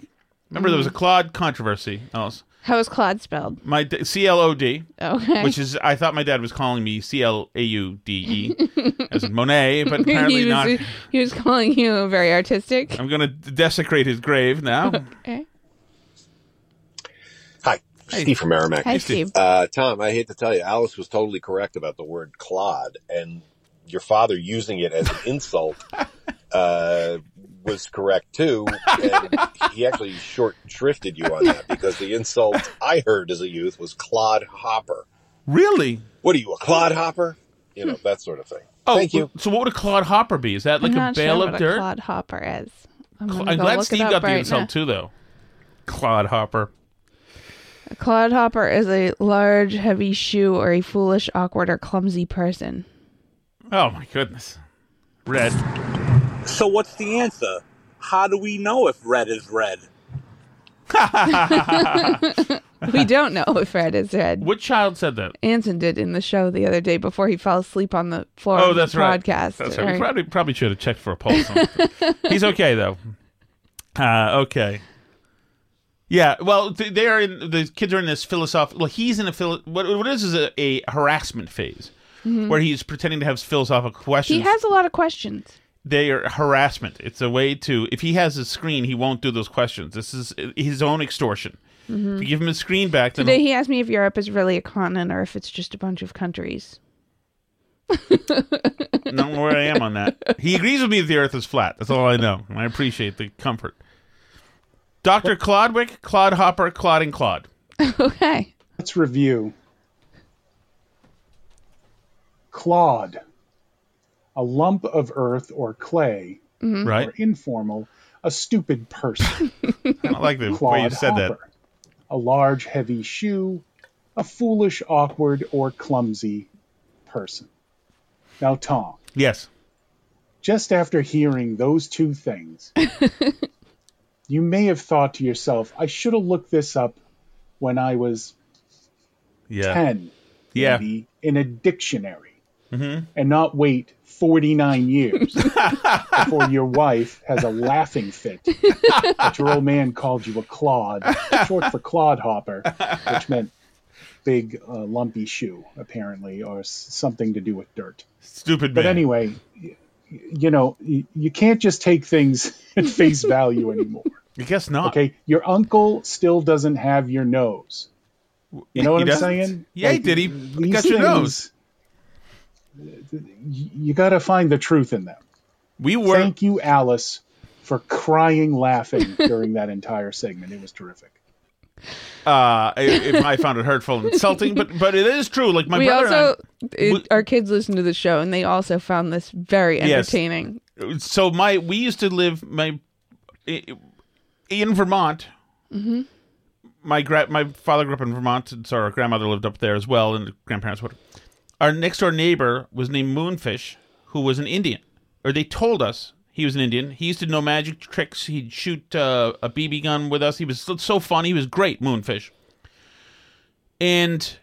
Remember there was a Claude controversy. Alice. How is Claude spelled? My d- C L O D, Okay. which is I thought my dad was calling me C L A U D E as in Monet, but apparently he, was, not. he was calling you very artistic. I'm going to desecrate his grave now. Okay. Hi, Steve from Merrimack. Hi, Steve. Uh, Tom, I hate to tell you, Alice was totally correct about the word clod, and your father using it as an insult uh, was correct too. And he actually short shrifted you on that because the insult I heard as a youth was clod hopper. really? What are you, a clod hopper? You know, that sort of thing. Oh, Thank you. So what would a Claude Hopper be? Is that like I'm a bale sure of what dirt? a Claude Hopper is. I'm, Cl- I'm go glad Steve it up got the right insult now. too, though. Claude Hopper. A clodhopper is a large, heavy shoe or a foolish, awkward, or clumsy person. Oh my goodness. Red. So what's the answer? How do we know if red is red? we don't know if red is red. What child said that? Anson did in the show the other day before he fell asleep on the floor Oh, of the that's right. podcast. That's right. We probably probably should have checked for a pulse. on him. He's okay though. Uh, okay. Yeah. Well, th- they are in the kids are in this philosophical. Well, he's in a philo- what what it is is a, a harassment phase where he's pretending to have philosophical questions. Mm-hmm. He has a lot of questions. They are harassment. It's a way to if he has a screen, he won't do those questions. This is his own extortion. Mm-hmm. If you give him his screen back, then Today he asked me if Europe is really a continent or if it's just a bunch of countries. I don't know where I am on that. He agrees with me that the Earth is flat. That's all I know. I appreciate the comfort. Dr. Clodwick, Clodhopper, Clodding Clod. okay. Let's review. Clod, a lump of earth or clay, Mhm. Right. or informal, a stupid person. I like the way you said that. A large, heavy shoe, a foolish, awkward, or clumsy person. Now, Tom, Yes. just after hearing those two things, you may have thought to yourself, I should have looked this up when I was Yeah. 10, Yeah. maybe, in a dictionary, Mhm. and not wait 49 years before your wife has a laughing fit that your old man called you a clod, short for clodhopper, which meant big uh, lumpy shoe, apparently, or s- something to do with dirt. Stupid But man. anyway, y- you know, y- you can't just take things at face value anymore. I guess not. Okay, your uncle still doesn't have your nose. You know what He I'm doesn't? saying? Yeah, he did. He got your nose. Y- You got to find the truth in them. We were. Thank you, Alice, for crying laughing during that entire segment. It was terrific. Uh, I, I found it hurtful and insulting, but but it is true. Like my we brother. also, and I- it, our kids listen to the show, and they also found this very Yes. entertaining. so my we used to live my in Vermont. Mm-hmm. My gra- my father grew up in Vermont, and so our grandmother lived up there as well, and grandparents would. Our next door neighbor was named Moonfish, who was an Indian, or they told us he was an Indian. He used to know magic tricks. He'd shoot uh, a BB gun with us. He was so, so fun. He was great, Moonfish. And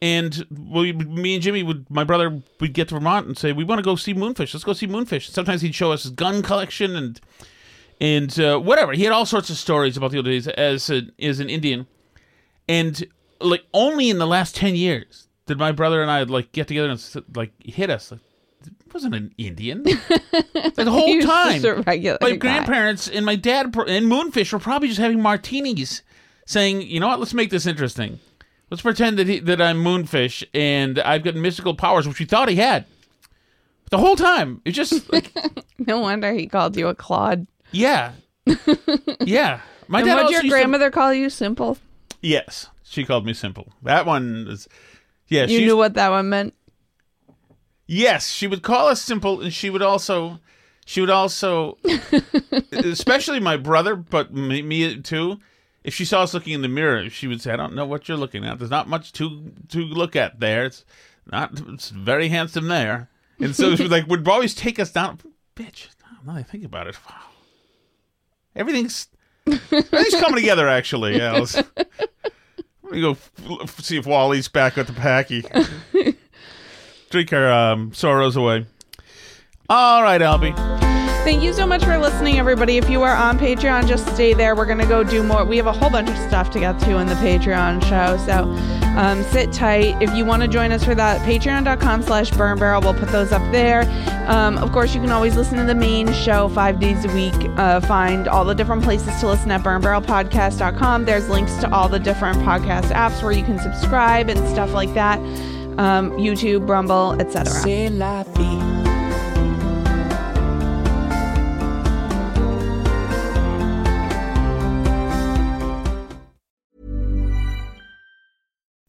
and we, me and Jimmy would, my brother would get to Vermont and say, "We want to go see Moonfish. Let's go see Moonfish." Sometimes he'd show us his gun collection and and uh, whatever. He had all sorts of stories about the old days as a, as an Indian, and like only in the last ten years did my brother and I like get together and like hit us. Like, it wasn't an Indian. The whole time, just a regular my guy. grandparents and my dad and Moonfish were probably just having martinis, saying, "You know what? Let's make this interesting. Let's pretend that he, that I'm Moonfish and I've got mystical powers, which we thought he had the whole time. It just like, No wonder he called you a clod. yeah, yeah. My and dad also your used to- grandmother call you simple? yes, she called me simple. That one is, yeah. you knew what that one meant. Yes, she would call us simple, and she would also, she would also, especially my brother, but me, me too. If she saw us looking in the mirror, she would say, "I don't know what you're looking at. There's not much to to look at there. It's not. It's very handsome there." And so she would like would always take us down. Bitch, now that I think about it, wow, everything's everything's coming together. Actually, Alice. Let me go f- f- see if Wally's back at the packy. Drink our um, sorrows away. All right, Albie. Thank you so much for listening, everybody. If you are on Patreon, just stay there. We're going to go do more. We have a whole bunch of stuff to get to in the Patreon show. So um, sit tight. If you want to join us for that, patreon.com slash burn barrel. We'll put those up there. Um, of course, you can always listen to the main show five days a week. Uh, find all the different places to listen at burnbarrelpodcast.com. There's links to all the different podcast apps where you can subscribe and stuff like that. Um, YouTube, Rumble, etc.